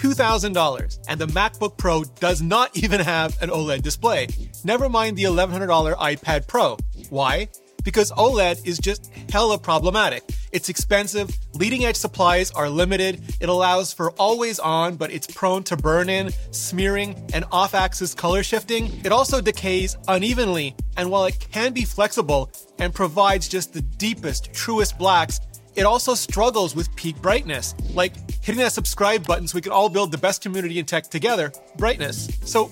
$2,000. And the MacBook Pro does not even have an OLED display. Never mind the $1,100 iPad Pro. Why? Because OLED is just hella problematic. It's expensive, leading edge supplies are limited, it allows for always on, but it's prone to burn in, smearing, and off axis color shifting. It also decays unevenly, and while it can be flexible and provides just the deepest, truest blacks, it also struggles with peak brightness, like hitting that subscribe button so we can all build the best community in tech together, brightness. So,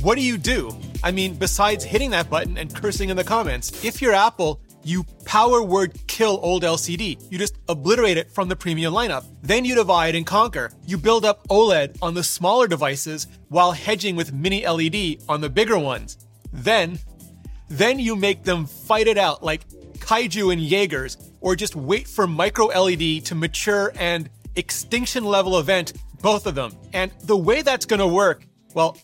what do you do? I mean, besides hitting that button and cursing in the comments, if you're Apple, you power word kill old LCD. You just obliterate it from the premium lineup. Then you divide and conquer. You build up OLED on the smaller devices while hedging with mini LED on the bigger ones. Then, then you make them fight it out like kaiju and Jaegers, or just wait for micro LED to mature and extinction level event both of them. And the way that's gonna work, well,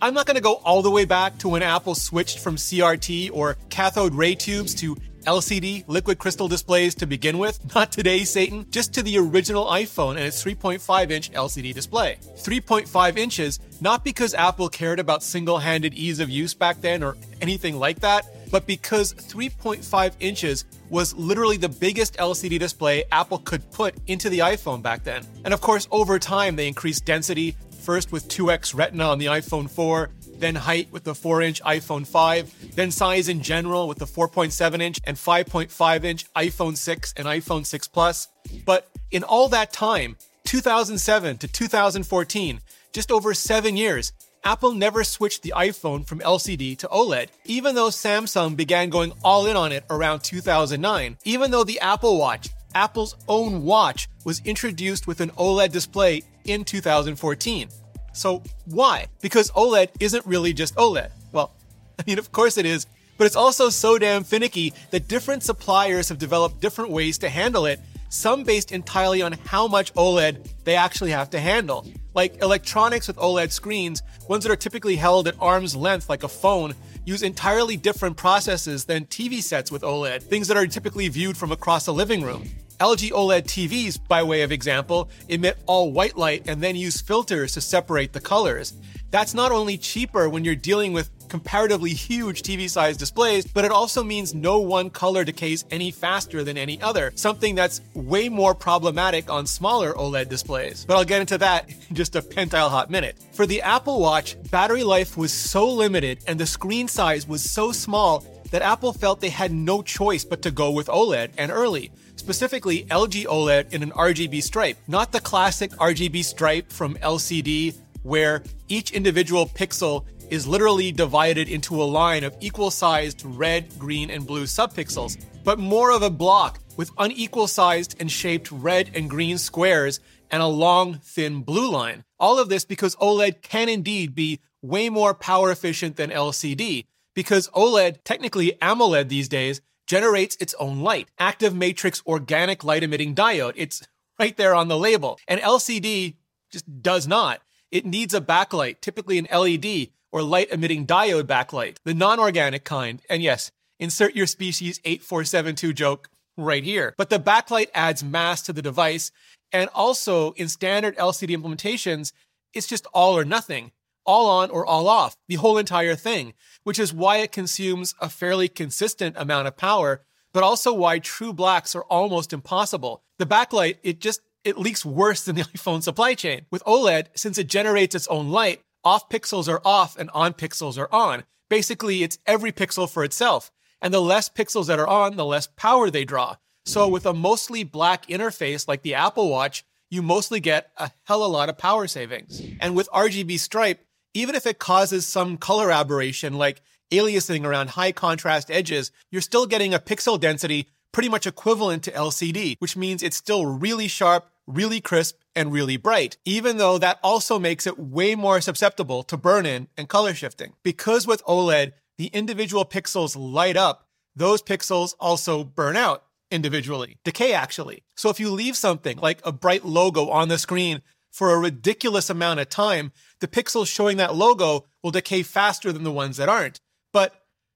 I'm not going to go all the way back to when Apple switched from CRT or cathode ray tubes to LCD liquid crystal displays to begin with. Not today, Satan. Just to the original iPhone and its 3.5 inch LCD display. 3.5 inches, not because Apple cared about single handed ease of use back then or anything like that, but because 3.5 inches was literally the biggest LCD display Apple could put into the iPhone back then. And of course, over time, they increased density, first with 2x Retina on the iPhone 4, then height with the 4 inch iPhone 5, then size in general with the 4.7 inch and 5.5 inch iPhone 6 and iPhone 6 Plus. But in all that time, 2007 to 2014, just over seven years, Apple never switched the iPhone from LCD to OLED, even though Samsung began going all in on it around 2009. Even though the Apple Watch, Apple's own watch, was introduced with an OLED display in 2014. So why? Because OLED isn't really just OLED. Well, I mean, of course it is, but it's also so damn finicky that different suppliers have developed different ways to handle it, some based entirely on how much OLED they actually have to handle. Like electronics with OLED screens, ones that are typically held at arm's length like a phone, use entirely different processes than TV sets with OLED, things that are typically viewed from across a living room. LG OLED TVs, by way of example, emit all white light and then use filters to separate the colors. That's not only cheaper when you're dealing with comparatively huge TV sized displays, but it also means no one color decays any faster than any other, something that's way more problematic on smaller OLED displays. But I'll get into that in just a pentile hot minute. For the Apple Watch, battery life was so limited and the screen size was so small that Apple felt they had no choice but to go with OLED and early specifically LG OLED in an RGB stripe, not the classic RGB stripe from LCD where each individual pixel is literally divided into a line of equal sized red, green, and blue subpixels, but more of a block with unequal sized and shaped red and green squares and a long, thin blue line. All of this because OLED can indeed be way more power efficient than LCD, because OLED, technically AMOLED these days, generates its own light. Active matrix organic light emitting diode. It's right there on the label. And LCD just does not. It needs a backlight, typically an LED or light emitting diode backlight, the non organic kind. And yes, insert your species 8472 joke right here. But the backlight adds mass to the device. And also in standard LCD implementations, it's just all or nothing all on or all off, the whole entire thing, which is why it consumes a fairly consistent amount of power, but also why true blacks are almost impossible. The backlight, it just it leaks worse than the iPhone supply chain. With OLED, since it generates its own light, off pixels are off and on pixels are on. Basically, it's every pixel for itself. And the less pixels that are on, the less power they draw. So with a mostly black interface like the Apple Watch, you mostly get a hell of a lot of power savings. And with RGB stripe, even if it causes some color aberration like aliasing around high contrast edges, you're still getting a pixel density pretty much equivalent to LCD, which means it's still really sharp, really crisp, and really bright, even though that also makes it way more susceptible to burn in and color shifting. Because with OLED, the individual pixels light up, those pixels also burn out individually, decay actually. So if you leave something like a bright logo on the screen for a ridiculous amount of time, the pixels showing that logo will decay faster than the ones that aren't. But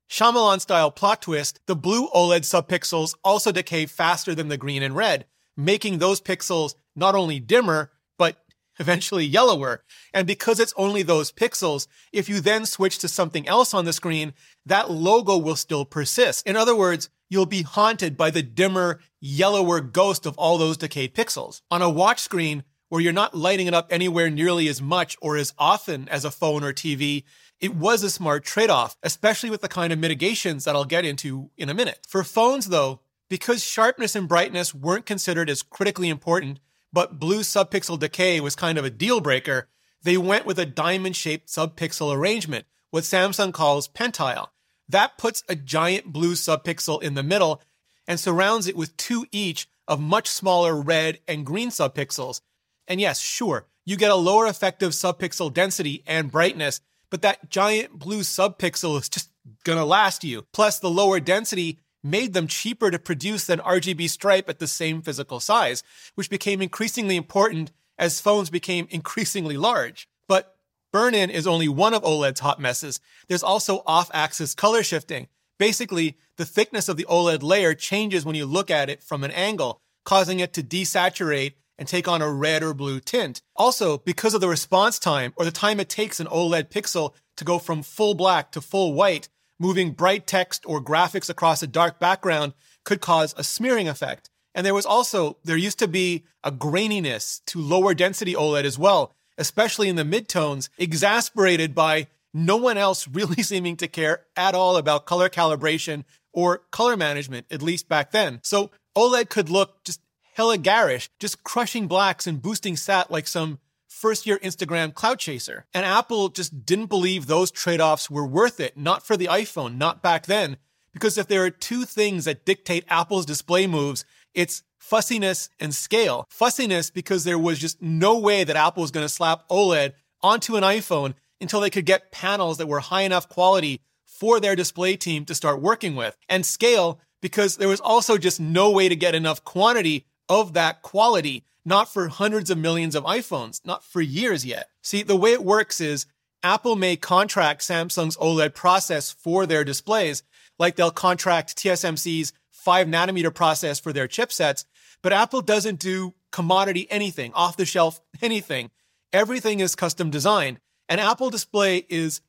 Shyamalan style plot twist, the blue OLED subpixels also decay faster than the green and red, making those pixels not only dimmer, but eventually yellower. And because it's only those pixels, if you then switch to something else on the screen, that logo will still persist. In other words, you'll be haunted by the dimmer, yellower ghost of all those decayed pixels. On a watch screen, where you're not lighting it up anywhere nearly as much or as often as a phone or TV, it was a smart trade off, especially with the kind of mitigations that I'll get into in a minute. For phones, though, because sharpness and brightness weren't considered as critically important, but blue subpixel decay was kind of a deal breaker, they went with a diamond shaped subpixel arrangement, what Samsung calls pentile. That puts a giant blue subpixel in the middle and surrounds it with two each of much smaller red and green subpixels. And yes, sure, you get a lower effective subpixel density and brightness, but that giant blue subpixel is just gonna last you. Plus, the lower density made them cheaper to produce than RGB stripe at the same physical size, which became increasingly important as phones became increasingly large. But burn-in is only one of OLED's hot messes. There's also off-axis color shifting. Basically, the thickness of the OLED layer changes when you look at it from an angle, causing it to desaturate and take on a red or blue tint. Also, because of the response time or the time it takes an OLED pixel to go from full black to full white, moving bright text or graphics across a dark background could cause a smearing effect. And there was also, there used to be a graininess to lower density OLED as well, especially in the midtones, exasperated by no one else really seeming to care at all about color calibration or color management, at least back then. So OLED could look just hella garish, just crushing blacks and boosting sat like some first year Instagram cloud chaser. And Apple just didn't believe those trade offs were worth it, not for the iPhone, not back then. Because if there are two things that dictate Apple's display moves, it's fussiness and scale. Fussiness because there was just no way that Apple was going to slap OLED onto an iPhone until they could get panels that were high enough quality for their display team to start working with. And scale because there was also just no way to get enough quantity of that quality not for hundreds of millions of iPhones, not for years yet. See, the way it works is Apple may contract Samsung's OLED process for their displays, like they'll contract TSMC's 5 nanometer process for their chipsets, but Apple doesn't do commodity anything, off the shelf anything. Everything is custom designed. An Apple Display is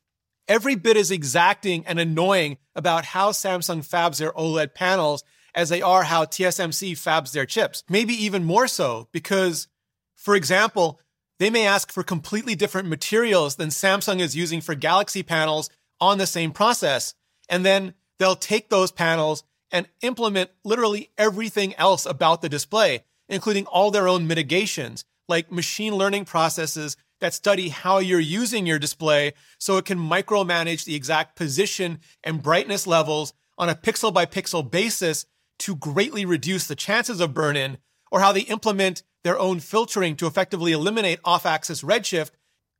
every bit as exacting and annoying about how Samsung fabs their OLED panels as they are how TSMC fabs their chips. Maybe even more so because, for example, they may ask for completely different materials than Samsung is using for Galaxy panels on the same process. And then they'll take those panels and implement literally everything else about the display, including all their own mitigations, like machine learning processes that study how you're using your display so it can micromanage the exact position and brightness levels on a pixel by pixel basis to greatly reduce the chances of burn in, or how they implement their own filtering to effectively eliminate off axis redshift,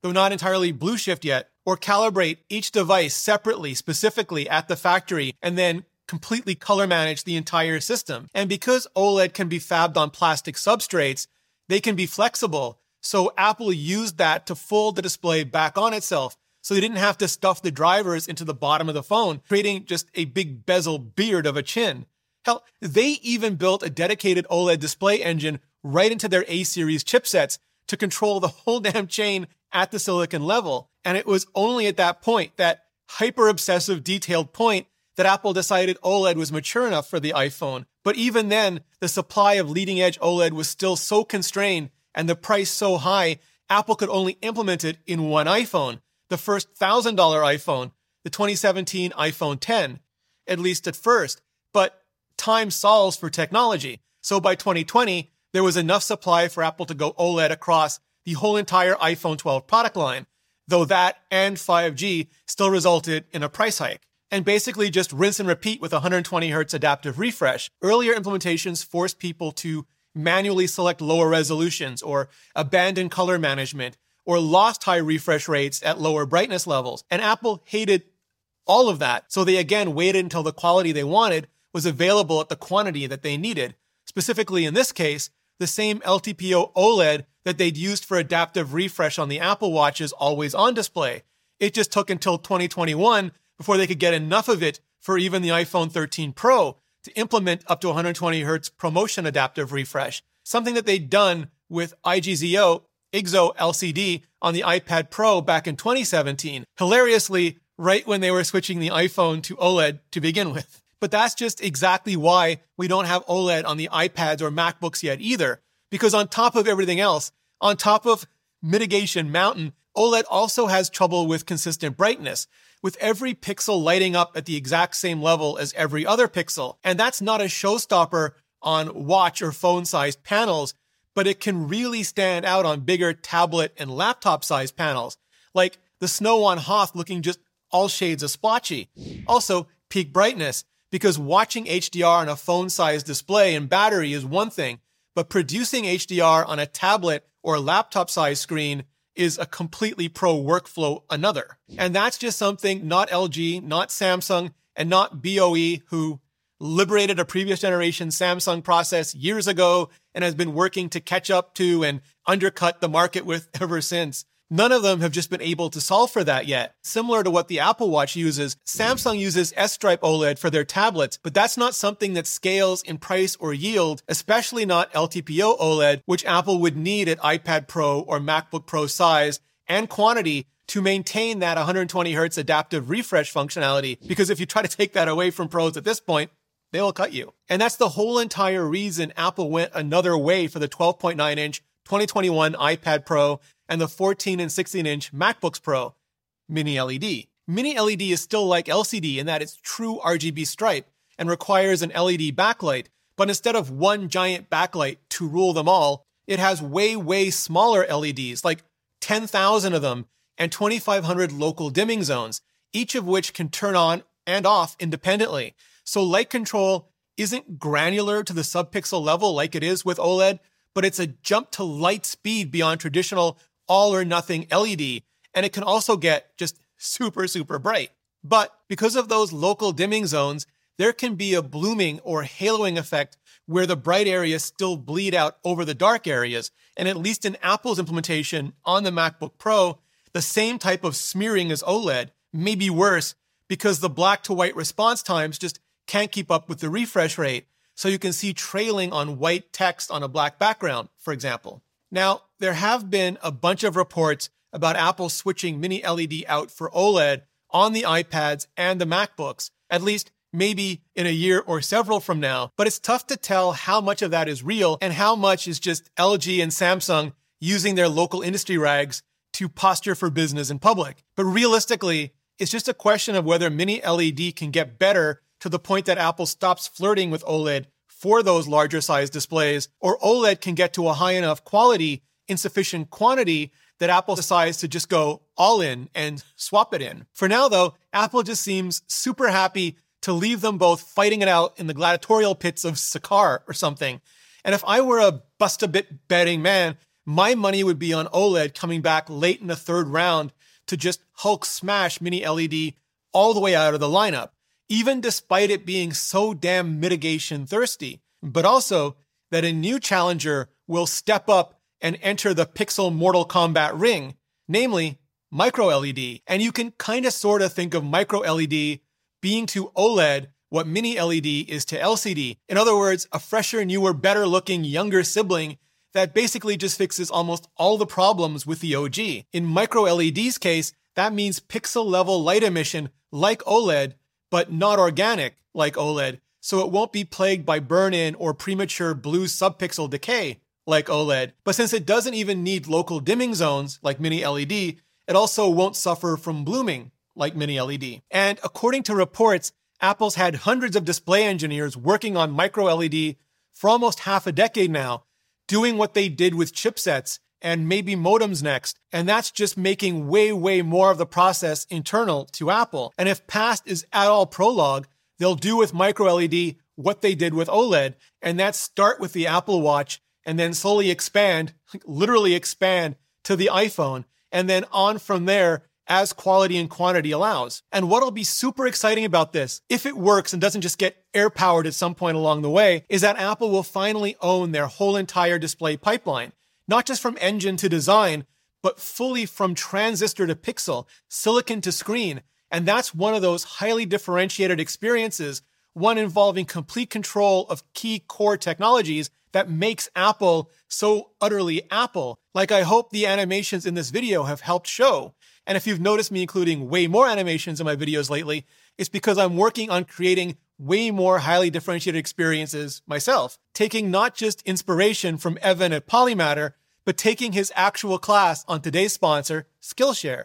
though not entirely blue shift yet, or calibrate each device separately, specifically at the factory, and then completely color manage the entire system. And because OLED can be fabbed on plastic substrates, they can be flexible. So Apple used that to fold the display back on itself. So they didn't have to stuff the drivers into the bottom of the phone, creating just a big bezel beard of a chin. Hell, they even built a dedicated OLED display engine right into their A series chipsets to control the whole damn chain at the silicon level. And it was only at that point, that hyper obsessive detailed point, that Apple decided OLED was mature enough for the iPhone. But even then, the supply of leading edge OLED was still so constrained and the price so high, Apple could only implement it in one iPhone, the first $1,000 iPhone, the 2017 iPhone 10, at least at first. But time solves for technology. So by 2020, there was enough supply for Apple to go OLED across the whole entire iPhone 12 product line, though that and 5G still resulted in a price hike. And basically just rinse and repeat with 120 Hz adaptive refresh. Earlier implementations forced people to manually select lower resolutions or abandon color management or lost high refresh rates at lower brightness levels. And Apple hated all of that. So they again waited until the quality they wanted was available at the quantity that they needed. Specifically, in this case, the same LTPO OLED that they'd used for adaptive refresh on the Apple Watch's always on display. It just took until 2021 before they could get enough of it for even the iPhone 13 Pro to implement up to 120 Hz ProMotion adaptive refresh, something that they'd done with IGZO IGZO LCD on the iPad Pro back in 2017. Hilariously, right when they were switching the iPhone to OLED to begin with. But that's just exactly why we don't have OLED on the iPads or MacBooks yet either. Because on top of everything else, on top of mitigation mountain, OLED also has trouble with consistent brightness, with every pixel lighting up at the exact same level as every other pixel. And that's not a showstopper on watch or phone sized panels, but it can really stand out on bigger tablet and laptop sized panels, like the snow on Hoth looking just all shades of splotchy. Also, peak brightness, because watching HDR on a phone sized display and battery is one thing, but producing HDR on a tablet or laptop sized screen is a completely pro workflow another. And that's just something not LG, not Samsung, and not BOE who liberated a previous generation Samsung process years ago and has been working to catch up to and undercut the market with ever since. None of them have just been able to solve for that yet. Similar to what the Apple Watch uses, Samsung uses S-Stripe OLED for their tablets, but that's not something that scales in price or yield, especially not LTPO OLED, which Apple would need at iPad Pro or MacBook Pro size and quantity to maintain that 120 hertz adaptive refresh functionality. Because if you try to take that away from pros at this point, they will cut you. And that's the whole entire reason Apple went another way for the 12.9 inch 2021 iPad Pro and the 14 and 16 inch MacBooks Pro Mini LED. Mini LED is still like LCD in that it's true RGB stripe and requires an LED backlight, but instead of one giant backlight to rule them all, it has way, way smaller LEDs, like 10,000 of them, and 2,500 local dimming zones, each of which can turn on and off independently. So light control isn't granular to the subpixel level like it is with OLED, but it's a jump to light speed beyond traditional all or nothing LED. And it can also get just super, super bright. But because of those local dimming zones, there can be a blooming or haloing effect where the bright areas still bleed out over the dark areas. And at least in Apple's implementation on the MacBook Pro, the same type of smearing as OLED, may be worse because the black to white response times just can't keep up with the refresh rate. So you can see trailing on white text on a black background, for example. Now, there have been a bunch of reports about Apple switching mini LED out for OLED on the iPads and the MacBooks, at least maybe in a year or several from now. But it's tough to tell how much of that is real and how much is just LG and Samsung using their local industry rags to posture for business in public. But realistically, it's just a question of whether mini LED can get better to the point that Apple stops flirting with OLED for those larger size displays, or OLED can get to a high enough quality in sufficient quantity that Apple decides to just go all in and swap it in. For now, though, Apple just seems super happy to leave them both fighting it out in the gladiatorial pits of Sakaar or something. And if I were a bust a bit betting man, my money would be on OLED coming back late in the third round to just Hulk smash mini LED all the way out of the lineup even despite it being so damn mitigation thirsty, but also that a new challenger will step up and enter the Pixel Mortal Kombat ring, namely micro LED. And you can kind of sort of think of micro LED being to OLED what mini LED is to LCD. In other words, a fresher, newer, better looking younger sibling that basically just fixes almost all the problems with the OG. In micro LED's case, that means pixel level light emission like OLED but not organic like OLED, so it won't be plagued by burn in or premature blue subpixel decay like OLED. But since it doesn't even need local dimming zones like Mini LED, it also won't suffer from blooming like Mini LED. And according to reports, Apple's had hundreds of display engineers working on micro LED for almost half a decade now, doing what they did with chipsets and maybe modems next. And that's just making way, way more of the process internal to Apple. And if past is at all prologue, they'll do with micro LED what they did with OLED. And that's start with the Apple Watch and then slowly expand, literally expand to the iPhone. And then on from there as quality and quantity allows. And what'll be super exciting about this, if it works and doesn't just get AirPowered at some point along the way, is that Apple will finally own their whole entire display pipeline not just from engine to design, but fully from transistor to pixel, silicon to screen. And that's one of those highly differentiated experiences, one involving complete control of key core technologies that makes Apple so utterly Apple, like I hope the animations in this video have helped show. And if you've noticed me including way more animations in my videos lately, it's because I'm working on creating way more highly differentiated experiences myself, taking not just inspiration from Evan at Polymatter, but taking his actual class on today's sponsor, Skillshare.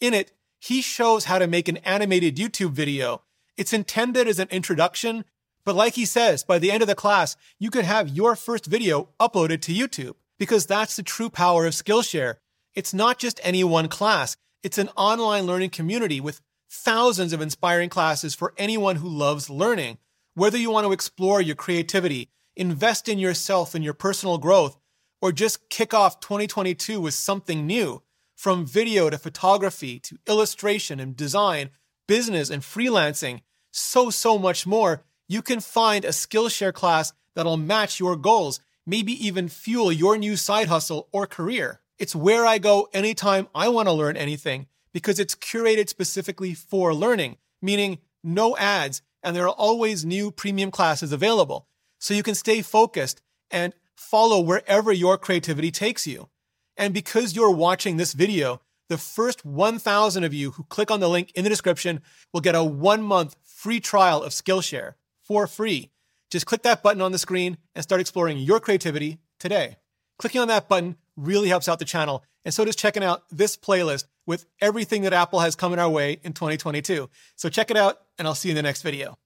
In it, he shows how to make an animated YouTube video. It's intended as an introduction, but like he says, by the end of the class, you could have your first video uploaded to YouTube because that's the true power of Skillshare. It's not just any one class. It's an online learning community with thousands of inspiring classes for anyone who loves learning. Whether you want to explore your creativity, invest in yourself and your personal growth, or just kick off 2022 with something new, from video to photography to illustration and design, business and freelancing, so, so much more, you can find a Skillshare class that'll match your goals, maybe even fuel your new side hustle or career. It's where I go anytime I want to learn anything because it's curated specifically for learning, meaning no ads, and there are always new premium classes available. So you can stay focused and follow wherever your creativity takes you. And because you're watching this video, the first 1,000 of you who click on the link in the description will get a one month free trial of Skillshare for free. Just click that button on the screen and start exploring your creativity today. Clicking on that button really helps out the channel, and so does checking out this playlist with everything that Apple has coming our way in 2022. So check it out, and I'll see you in the next video.